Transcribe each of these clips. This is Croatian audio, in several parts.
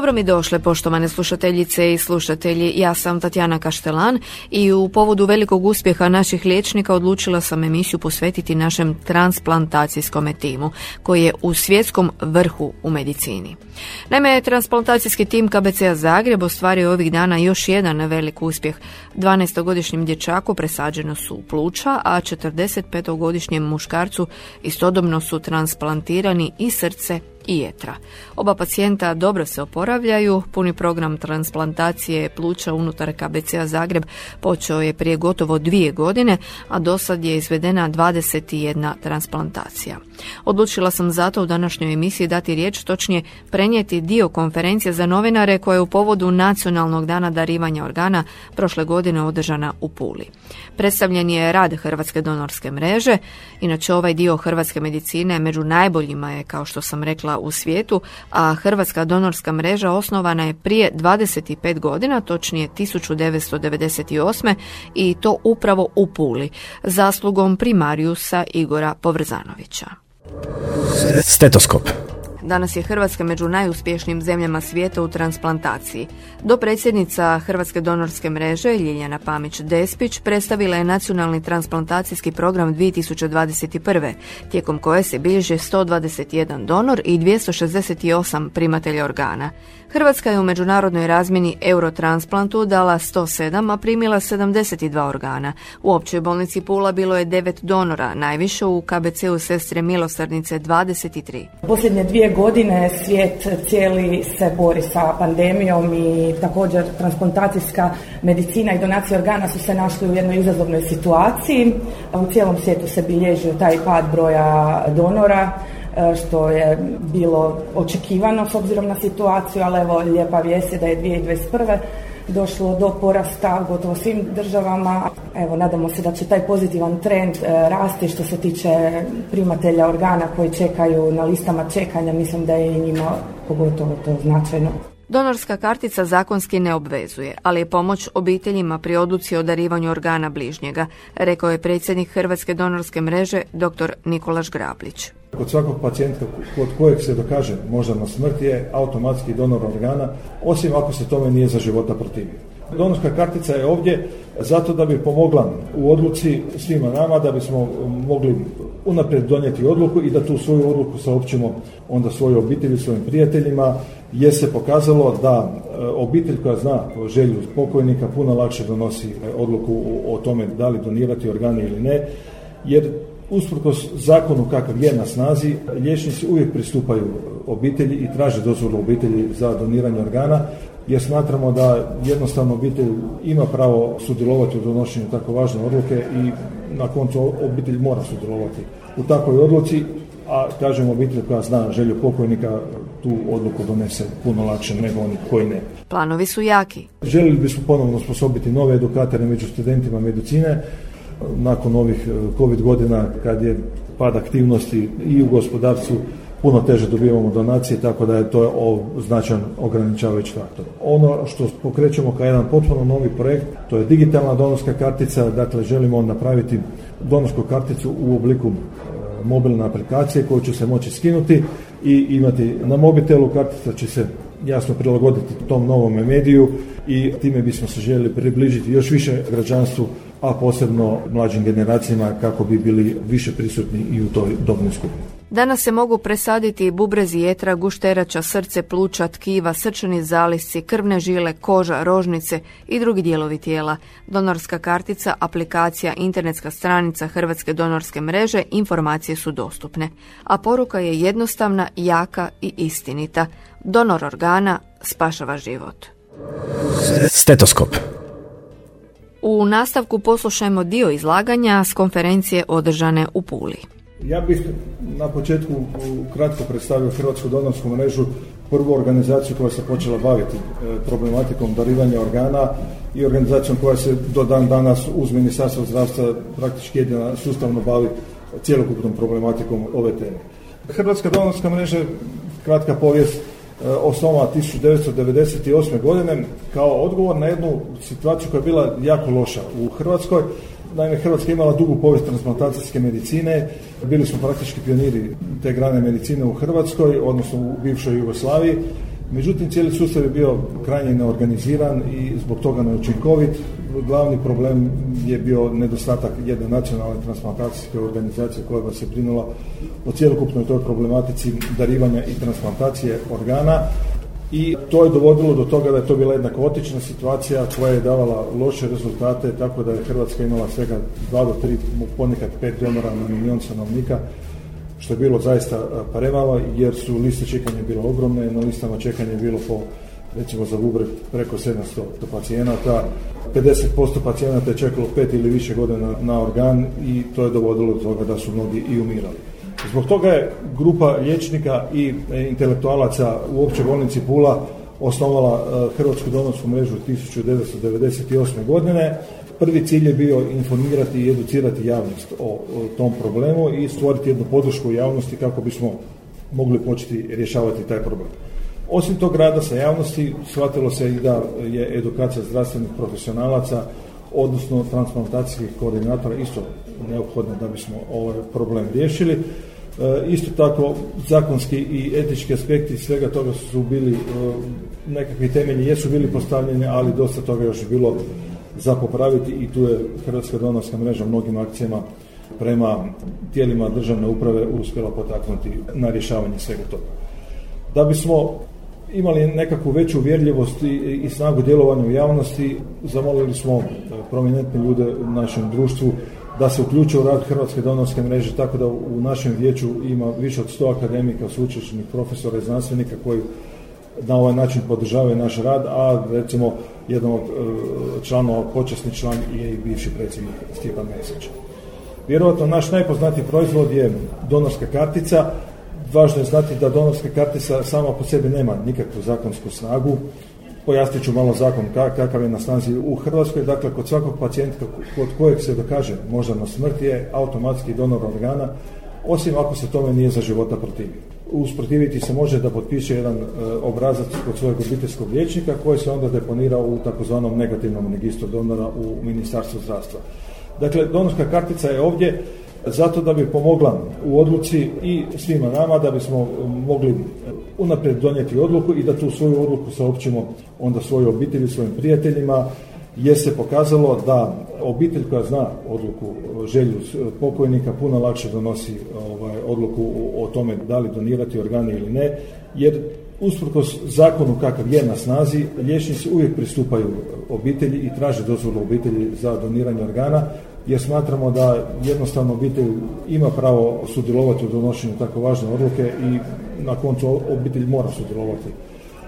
Dobro mi došle, poštovane slušateljice i slušatelji. Ja sam Tatjana Kaštelan i u povodu velikog uspjeha naših liječnika odlučila sam emisiju posvetiti našem transplantacijskom timu, koji je u svjetskom vrhu u medicini. Naime, transplantacijski tim KBC-a Zagreb ostvario ovih dana još jedan velik uspjeh. 12-godišnjem dječaku presađeno su pluća, a 45-godišnjem muškarcu istodobno su transplantirani i srce jetra. Oba pacijenta dobro se oporavljaju, puni program transplantacije pluća unutar KBC-a Zagreb počeo je prije gotovo dvije godine, a do sad je izvedena 21 transplantacija. Odlučila sam zato u današnjoj emisiji dati riječ, točnije prenijeti dio konferencije za novinare koja je u povodu Nacionalnog dana darivanja organa prošle godine održana u Puli. Predstavljen je rad Hrvatske donorske mreže, inače ovaj dio hrvatske medicine među najboljima je, kao što sam rekla, u svijetu, a Hrvatska donorska mreža osnovana je prije 25 godina, točnije 1998. i to upravo u Puli, zaslugom primarijusa Igora Povrzanovića. Stetoskop. Danas je Hrvatska među najuspješnijim zemljama svijeta u transplantaciji. Do predsjednica Hrvatske donorske mreže Ljiljana Pamić-Despić predstavila je nacionalni transplantacijski program 2021. tijekom koje se bilježe 121 donor i 268 primatelja organa. Hrvatska je u međunarodnoj razmjeni Eurotransplantu dala 107, a primila 72 organa. U općoj bolnici Pula bilo je 9 donora, najviše u KBC-u Sestre Milosrdnice 23. Posljednje dvije godine svijet cijeli se bori sa pandemijom i također transplantacijska medicina i donacija organa su se našli u jednoj izazovnoj situaciji. U cijelom svijetu se bilježio taj pad broja donora što je bilo očekivano s obzirom na situaciju, ali evo lijepa vijest je da je 2021 došlo do porasta u gotovo svim državama. Evo, nadamo se da će taj pozitivan trend e, rasti što se tiče primatelja organa koji čekaju na listama čekanja. Mislim da je i njima pogotovo to značajno. Donorska kartica zakonski ne obvezuje, ali je pomoć obiteljima pri odluci o darivanju organa bližnjega, rekao je predsjednik Hrvatske donorske mreže dr. Nikolaš Grablić. Kod svakog pacijenta kod kojeg se dokaže moždana smrt je automatski donor organa, osim ako se tome nije za života protivio. Donorska kartica je ovdje zato da bi pomogla u odluci svima nama, da bismo mogli unaprijed donijeti odluku i da tu svoju odluku saopćimo onda svojoj obitelji, svojim prijateljima, jer se pokazalo da e, obitelj koja zna želju pokojnika puno lakše donosi odluku o tome da li donirati organe ili ne, jer usprkos zakonu kakav je na snazi, liječnici uvijek pristupaju obitelji i traže dozvolu obitelji za doniranje organa, jer smatramo da jednostavno obitelj ima pravo sudjelovati u donošenju tako važne odluke i na koncu obitelj mora sudjelovati u takvoj odluci, a kažem obitelj koja zna želju pokojnika tu odluku donese puno lakše nego oni koji ne. Planovi su jaki. Željeli bismo ponovno sposobiti nove edukatore među studentima medicine, nakon ovih e, COVID godina kad je pad aktivnosti i u gospodarstvu puno teže dobivamo donacije, tako da je to značajan ograničavajući faktor. Ono što pokrećemo kao jedan potpuno novi projekt, to je digitalna donorska kartica, dakle želimo napraviti donorsku karticu u obliku e, mobilne aplikacije koju će se moći skinuti i imati na mobitelu kartica će se jasno prilagoditi tom novom mediju i time bismo se željeli približiti još više građanstvu a posebno mlađim generacijama kako bi bili više prisutni i u toj dobnoj skupini. Danas se mogu presaditi bubrezi jetra, gušterača, srce, pluća, tkiva, srčani zalisci, krvne žile, koža, rožnice i drugi dijelovi tijela. Donorska kartica, aplikacija, internetska stranica Hrvatske donorske mreže, informacije su dostupne. A poruka je jednostavna, jaka i istinita. Donor organa spašava život. Stetoskop. U nastavku poslušajmo dio izlaganja s konferencije održane u Puli. Ja bih na početku kratko predstavio Hrvatsku donorsku mrežu, prvu organizaciju koja se počela baviti e, problematikom darivanja organa i organizacijom koja se do dan danas uz Ministarstvo zdravstva praktički jedina sustavno bavi cjelokupnom problematikom ove teme. Hrvatska donorska mreža, kratka povijest, osnovana 1998. godine kao odgovor na jednu situaciju koja je bila jako loša u Hrvatskoj. Naime, Hrvatska je imala dugu povijest transplantacijske medicine, bili smo praktički pioniri te grane medicine u Hrvatskoj, odnosno u bivšoj Jugoslaviji. Međutim, cijeli sustav je bio krajnje neorganiziran i zbog toga neučinkovit. Glavni problem je bio nedostatak jedne nacionalne transplantacijske organizacije koja bi se brinula o cjelokupnoj toj problematici darivanja i transplantacije organa i to je dovodilo do toga da je to bila jedna kaotična situacija koja je davala loše rezultate, tako da je Hrvatska imala svega 2 do 3, ponekad 5 donora na milijon stanovnika, što je bilo zaista premalo jer su liste čekanja bile ogromne, na listama čekanja je bilo po recimo za bubreg preko 700 pacijenata, 50% pacijenata je čekalo pet ili više godina na organ i to je dovodilo do toga da su mnogi i umirali. Zbog toga je grupa liječnika i e, intelektualaca u općoj bolnici Pula osnovala e, Hrvatsku donorsku mrežu 1998. godine. Prvi cilj je bio informirati i educirati javnost o, tom problemu i stvoriti jednu podršku javnosti kako bismo mogli početi rješavati taj problem. Osim tog rada sa javnosti, shvatilo se i da je edukacija zdravstvenih profesionalaca, odnosno transplantacijskih koordinatora isto neophodna da bismo ovaj problem riješili. E, isto tako zakonski i etički aspekti svega toga su bili e, nekakvi temelji jesu bili postavljeni, ali dosta toga još je bilo za popraviti i tu je Hrvatska donorska mreža mnogim akcijama prema tijelima državne uprave uspjela potaknuti na rješavanje svega toga. Da bismo imali nekakvu veću uvjerljivost i, snagu djelovanja u javnosti, zamolili smo e, prominentne ljude u našem društvu da se uključe u rad Hrvatske donorske mreže, tako da u našem vijeću ima više od 100 akademika, sveučilišnih profesora i znanstvenika koji na ovaj način podržavaju naš rad, a recimo jedan od e, članova, počasni član je i bivši predsjednik Stjepan Mesić. Vjerojatno naš najpoznatiji proizvod je donorska kartica. Važno je znati da donorska kartica sama po sebi nema nikakvu zakonsku snagu. Pojasnit ću malo zakon kakav je na snazi u Hrvatskoj. Dakle, kod svakog pacijenta kod kojeg se dokaže moždana smrt je automatski donor organa, osim ako se tome nije za života protivio. Usprotiviti se može da potpiše jedan e, obrazac kod svojeg obiteljskog liječnika koji se onda deponira u takozvanom negativnom registru donora u Ministarstvu zdravstva. Dakle, donorska kartica je ovdje zato da bi pomogla u odluci i svima nama da bismo mogli unaprijed donijeti odluku i da tu svoju odluku saopćimo onda svojoj obitelji, svojim prijateljima, jer se pokazalo da obitelj koja zna odluku, želju pokojnika puno lakše donosi ovaj, odluku o tome da li donirati organe ili ne, jer usprkos zakonu kakav je na snazi, liječnici uvijek pristupaju obitelji i traže dozvolu obitelji za doniranje organa, jer smatramo da jednostavno obitelj ima pravo sudjelovati u donošenju tako važne odluke i na koncu obitelj mora sudjelovati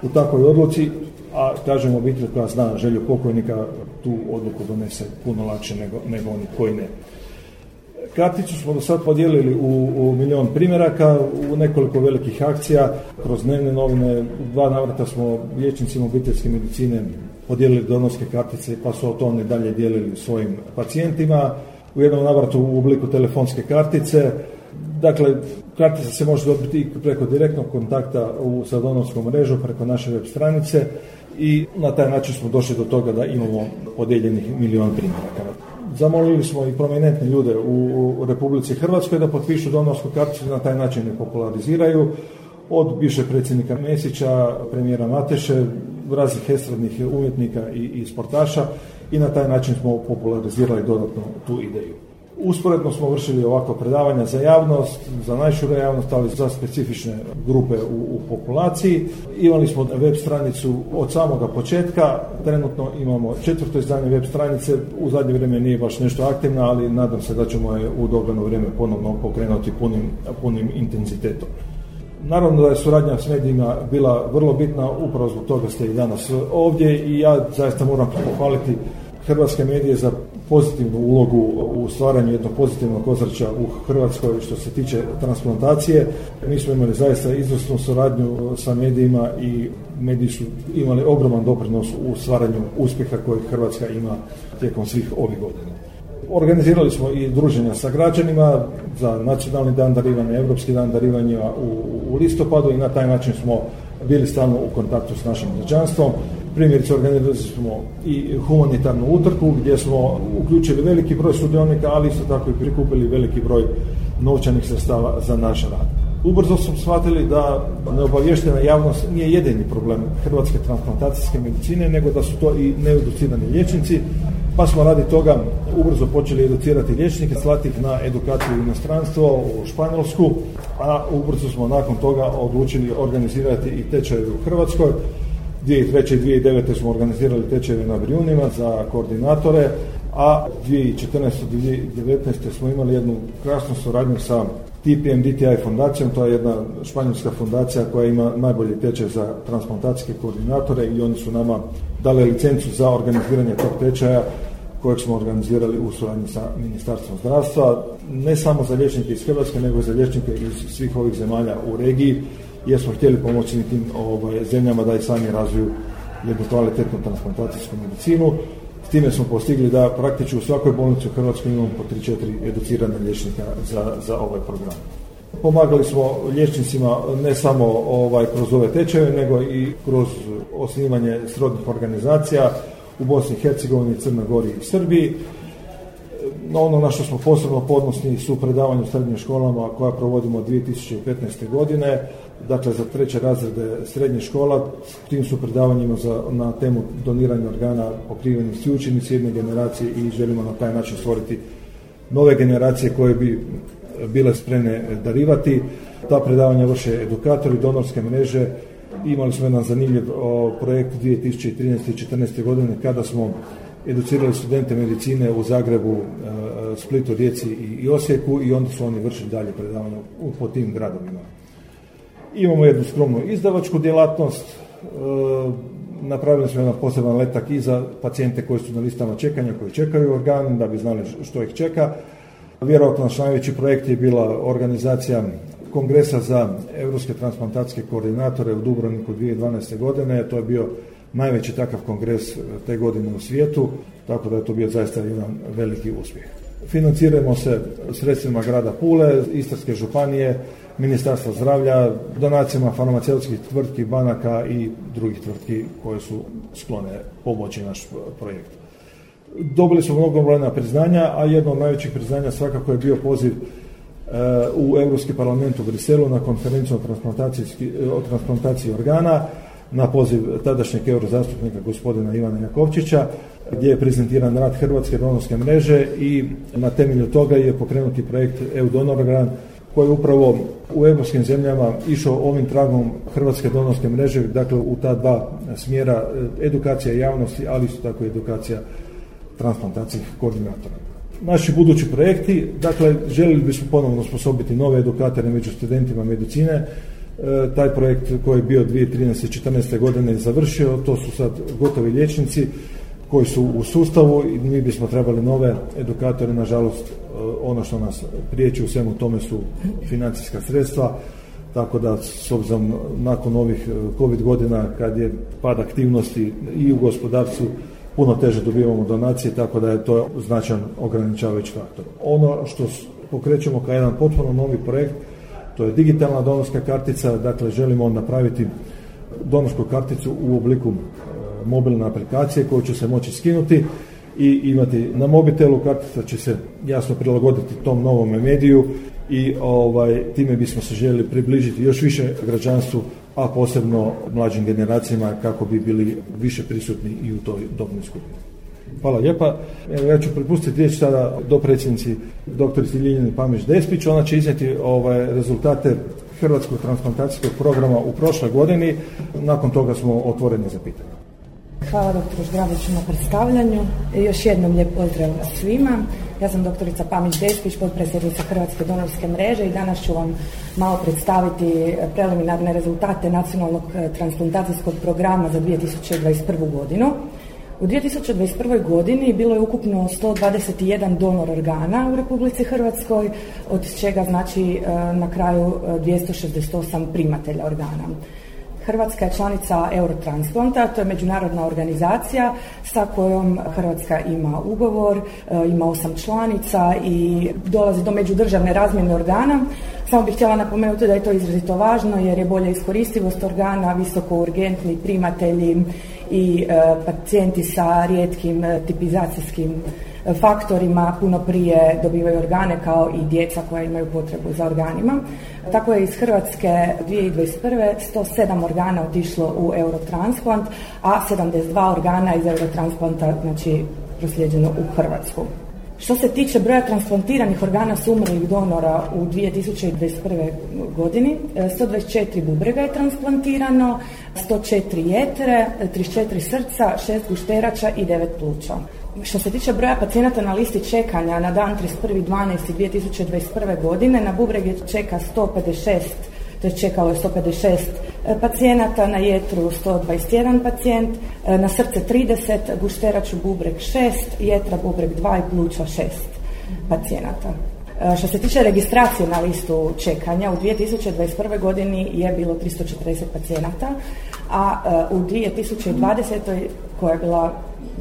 u takvoj odluci, a kažem obitelj koja zna želju pokojnika tu odluku donese puno lakše nego, nego oni koji ne. Karticu smo do sad podijelili u, u milion primjeraka, u nekoliko velikih akcija, kroz dnevne novine, u dva navrata smo liječnicima obiteljske medicine podijelili donorske kartice pa su o tome dalje dijelili svojim pacijentima. U jednom navratu u obliku telefonske kartice. Dakle, kartica se može dobiti preko direktnog kontakta u, sa mrežom, preko naše web stranice i na taj način smo došli do toga da imamo podijeljenih milion primjeraka. Zamolili smo i prominentne ljude u, Republici Hrvatskoj da potpišu donorsku karticu na taj način je populariziraju od bivšeg predsjednika Mesića, premijera Mateše, raznih estradnih umjetnika i sportaša i na taj način smo popularizirali dodatno tu ideju. Usporedno smo vršili ovako predavanja za javnost, za najšuru javnost, ali za specifične grupe u, u populaciji. Imali smo web stranicu od samoga početka, trenutno imamo četvrto izdanje web stranice, u zadnje vrijeme nije baš nešto aktivna, ali nadam se da ćemo je u dogledno vrijeme ponovno pokrenuti punim, punim intenzitetom. Naravno da je suradnja s medijima bila vrlo bitna, upravo zbog toga ste i danas ovdje i ja zaista moram pohvaliti hrvatske medije za pozitivnu ulogu u stvaranju jednog pozitivnog ozračja u Hrvatskoj što se tiče transplantacije. Mi smo imali zaista izvrsnu suradnju sa medijima i mediji su imali ogroman doprinos u stvaranju uspjeha koje Hrvatska ima tijekom svih ovih godina. Organizirali smo i druženja sa građanima za nacionalni dan darivanja, Europski dan darivanja u, u listopadu i na taj način smo bili stalno u kontaktu s našim građanstvom. Primjerice organizirali smo i humanitarnu utrku gdje smo uključili veliki broj sudionika, ali isto tako i prikupili veliki broj novčanih sredstava za naš rad. Ubrzo smo shvatili da neobavještena javnost nije jedini problem hrvatske transplantacijske medicine, nego da su to i needucirani liječnici, pa smo radi toga ubrzo počeli educirati liječnike, slati ih na edukaciju u inostranstvo, u Španjolsku, a ubrzo smo nakon toga odlučili organizirati i tečajeve u Hrvatskoj. 2003. i 2009. smo organizirali tečajeve na Brijunima za koordinatore, a 2014. i 2019. smo imali jednu krasnu suradnju sa TPM DTI fondacijom, to je jedna španjolska fondacija koja ima najbolji tečaj za transplantacijske koordinatore i oni su nama dali licencu za organiziranje tog tečaja kojeg smo organizirali u suradnji sa Ministarstvom zdravstva, ne samo za liječnike iz Hrvatske, nego i za liječnike iz svih ovih zemalja u regiji, jer smo htjeli pomoći tim ovaj, zemljama da i sami razviju jednu kvalitetnu transplantacijsku medicinu. Time smo postigli da praktično u svakoj bolnici u Hrvatskoj imamo po 3-4 educirane liječnika za, za ovaj program. Pomagali smo liječnicima ne samo ovaj kroz ove tečajeve, nego i kroz osnivanje srodnih organizacija u Bosni i Hercegovini, Crnoj Gori i Srbiji. Ono na što smo posebno podnosni su predavanje u srednjim školama koja provodimo 2015. godine, dakle za treće razrede srednje škola, tim su predavanjima za, na temu doniranja organa pokriveni svi učenici jedne generacije i želimo na taj način stvoriti nove generacije koje bi bile spremne darivati. Ta predavanja vrše edukatori, donorske mreže. Imali smo jedan zanimljiv projekt 2013. i 2014. godine kada smo educirali studente medicine u Zagrebu, e, Splitu, Rijeci i Osijeku i onda su oni vršili dalje predavanja po tim gradovima. Imamo jednu skromnu izdavačku djelatnost, e, napravili smo jedan poseban letak i za pacijente koji su na listama čekanja, koji čekaju organ, da bi znali što ih čeka. Vjerojatno naš najveći projekt je bila organizacija kongresa za europske transplantacijske koordinatore u Dubrovniku 2012. godine. To je bio najveći takav kongres te godine u svijetu, tako da je to bio zaista jedan veliki uspjeh. Financiramo se sredstvima grada Pule, Istarske županije, Ministarstva zdravlja, donacijama farmaceutskih tvrtki, banaka i drugih tvrtki koje su sklone pomoći naš projekt. Dobili smo mnogobrojna priznanja, a jedno od najvećih priznanja svakako je bio poziv e, u Europski parlament u Briselu na konferenciju o transplantaciji organa na poziv tadašnjeg eurozastupnika gospodina Ivana Jakovčića gdje je prezentiran rad Hrvatske donorske mreže i na temelju toga je pokrenuti projekt EU Donorgan koji je upravo u europskim zemljama išao ovim tragom Hrvatske donorske mreže, dakle u ta dva smjera edukacija javnosti, ali isto tako i edukacija transplantacijskih koordinatora. Naši budući projekti, dakle, željeli bismo ponovno osposobiti nove edukatore među studentima medicine. E, taj projekt koji je bio 2013. i 2014. godine završio, to su sad gotovi liječnici koji su u sustavu i mi bismo trebali nove edukatore, nažalost e, ono što nas priječi u svemu tome su financijska sredstva, tako da s obzirom nakon ovih e, covid godina kad je pad aktivnosti i u gospodarstvu puno teže dobivamo donacije, tako da je to značajan ograničavajući faktor. Ono što pokrećemo kao jedan potpuno novi projekt, to je digitalna donorska kartica, dakle želimo napraviti donorsku karticu u obliku e, mobilne aplikacije koju će se moći skinuti i imati na mobitelu kartica će se jasno prilagoditi tom novom mediju i ovaj time bismo se željeli približiti još više građanstvu a posebno mlađim generacijama kako bi bili više prisutni i u toj dobnoj skupini. Hvala lijepa. Evo, ja ću prepustiti riječ sada do predsjednici doktorici Ljiljani Pamić Despić. Ona će iznijeti ovaj, rezultate Hrvatskog transplantacijskog programa u prošloj godini. Nakon toga smo otvoreni za pitanje. Hvala doktoru Žgraviću na predstavljanju. Još jednom lijep pozdrav svima. Ja sam doktorica Pamić Despić, potpredsjednica Hrvatske donorske mreže i danas ću vam malo predstaviti preliminarne rezultate nacionalnog eh, transplantacijskog programa za 2021. godinu. U 2021. godini bilo je ukupno 121 donor organa u Republici Hrvatskoj, od čega znači eh, na kraju 268 eh, primatelja organa. Hrvatska je članica Eurotransplanta, to je međunarodna organizacija sa kojom Hrvatska ima ugovor, e, ima osam članica i dolazi do međudržavne razmjene organa. Samo bih htjela napomenuti da je to izrazito važno jer je bolja iskoristivost organa, visoko urgentni primatelji i e, pacijenti sa rijetkim e, tipizacijskim faktorima puno prije dobivaju organe kao i djeca koja imaju potrebu za organima. Tako je iz Hrvatske 2021. 107 organa otišlo u Eurotransplant, a 72 organa iz Eurotransplanta znači proslijeđeno u Hrvatsku. Što se tiče broja transplantiranih organa sumrlih donora u 2021. godini, 124 bubrega je transplantirano, 104 jetre, 34 srca, 6 gušterača i 9 pluća. Što se tiče broja pacijenata na listi čekanja na dan 31.12.2021. godine na bubrege čeka 156 to je čekalo je 156 e, pacijenata, na jetru 121 pacijent, e, na srce 30, gušterač bubreg 6, jetra bubreg 2 i pluća 6 pacijenata. E, što se tiče registracije na listu čekanja, u 2021. godini je bilo 340 pacijenata, a u 2020. koja je bila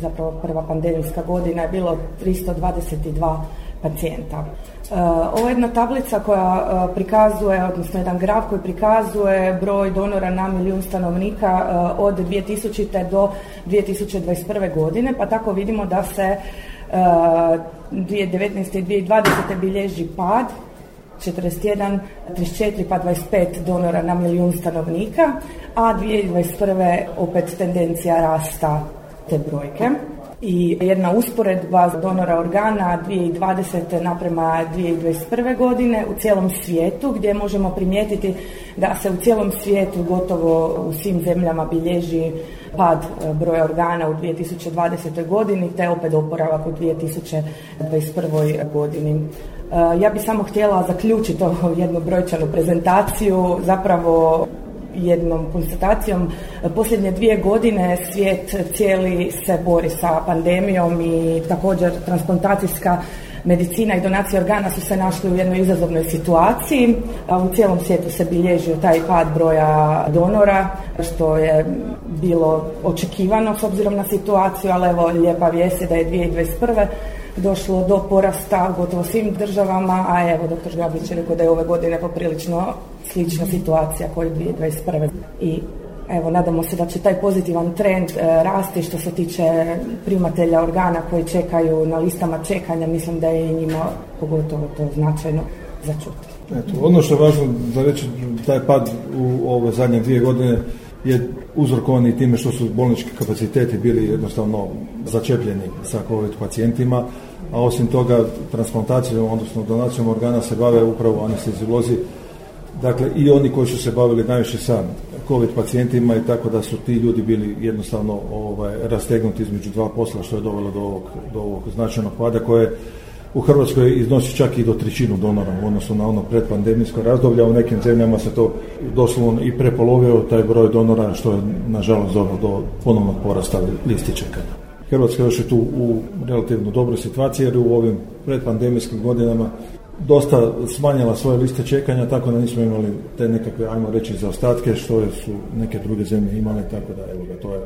zapravo prva pandemijska godina je bilo 322 pacijenta. E, ovo je jedna tablica koja e, prikazuje, odnosno jedan graf koji prikazuje broj donora na milijun stanovnika e, od 2000. do 2021. godine, pa tako vidimo da se 2019. i 2020. bilježi pad 41, 34 pa 25 donora na milijun stanovnika, a 2021. opet tendencija rasta te brojke i jedna usporedba donora organa 2020. naprema 2021. godine u cijelom svijetu gdje možemo primijetiti da se u cijelom svijetu gotovo u svim zemljama bilježi pad e, broja organa u 2020. godini te opet oporavak u 2021. godini. E, ja bih samo htjela zaključiti ovu jednu brojčanu prezentaciju, zapravo jednom konstatacijom. Posljednje dvije godine svijet cijeli se bori sa pandemijom i također transplantacijska medicina i donacija organa su se našli u jednoj izazovnoj situaciji. U cijelom svijetu se bilježio taj pad broja donora, što je bilo očekivano s obzirom na situaciju, ali evo lijepa vijest je da je 2021 došlo do porasta gotovo svim državama, a evo dr. Gabrić je rekao da je ove godine poprilično slična situacija koja je 2021. I evo, nadamo se da će taj pozitivan trend e, rasti što se tiče primatelja organa koji čekaju na listama čekanja, mislim da je njima pogotovo to značajno začuti. Eto, ono što je važno za reći, taj pad u ove zadnje dvije godine je uzrokovan i time što su bolnički kapaciteti bili jednostavno začepljeni sa COVID pacijentima, a osim toga transplantacijom, odnosno donacijom organa se bave upravo anesteziolozi, dakle i oni koji su se bavili najviše sa COVID pacijentima i tako da su ti ljudi bili jednostavno ovaj, rastegnuti između dva posla što je dovelo do ovog, do ovog značajnog pada koje u Hrvatskoj iznosi čak i do trećinu donora u odnosu na ono predpandemijsko razdoblje, u nekim zemljama se to doslovno i prepolovio taj broj donora, što je nažalost dovelo do ponovnog porasta listi čekanja. Hrvatska još je tu u relativno dobroj situaciji jer u ovim predpandemijskim godinama dosta smanjila svoje liste čekanja, tako da nismo imali te nekakve, ajmo reći, zaostatke, što su neke druge zemlje imale, tako da, evo ga, to je,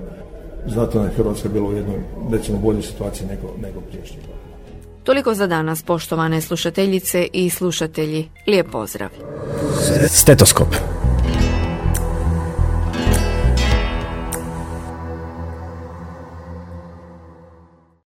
zato je Hrvatska bila u jednoj, recimo, boljoj situaciji nego, nego priješnje. Toliko za danas, poštovane slušateljice i slušatelji. Lijep pozdrav. Stetoskop.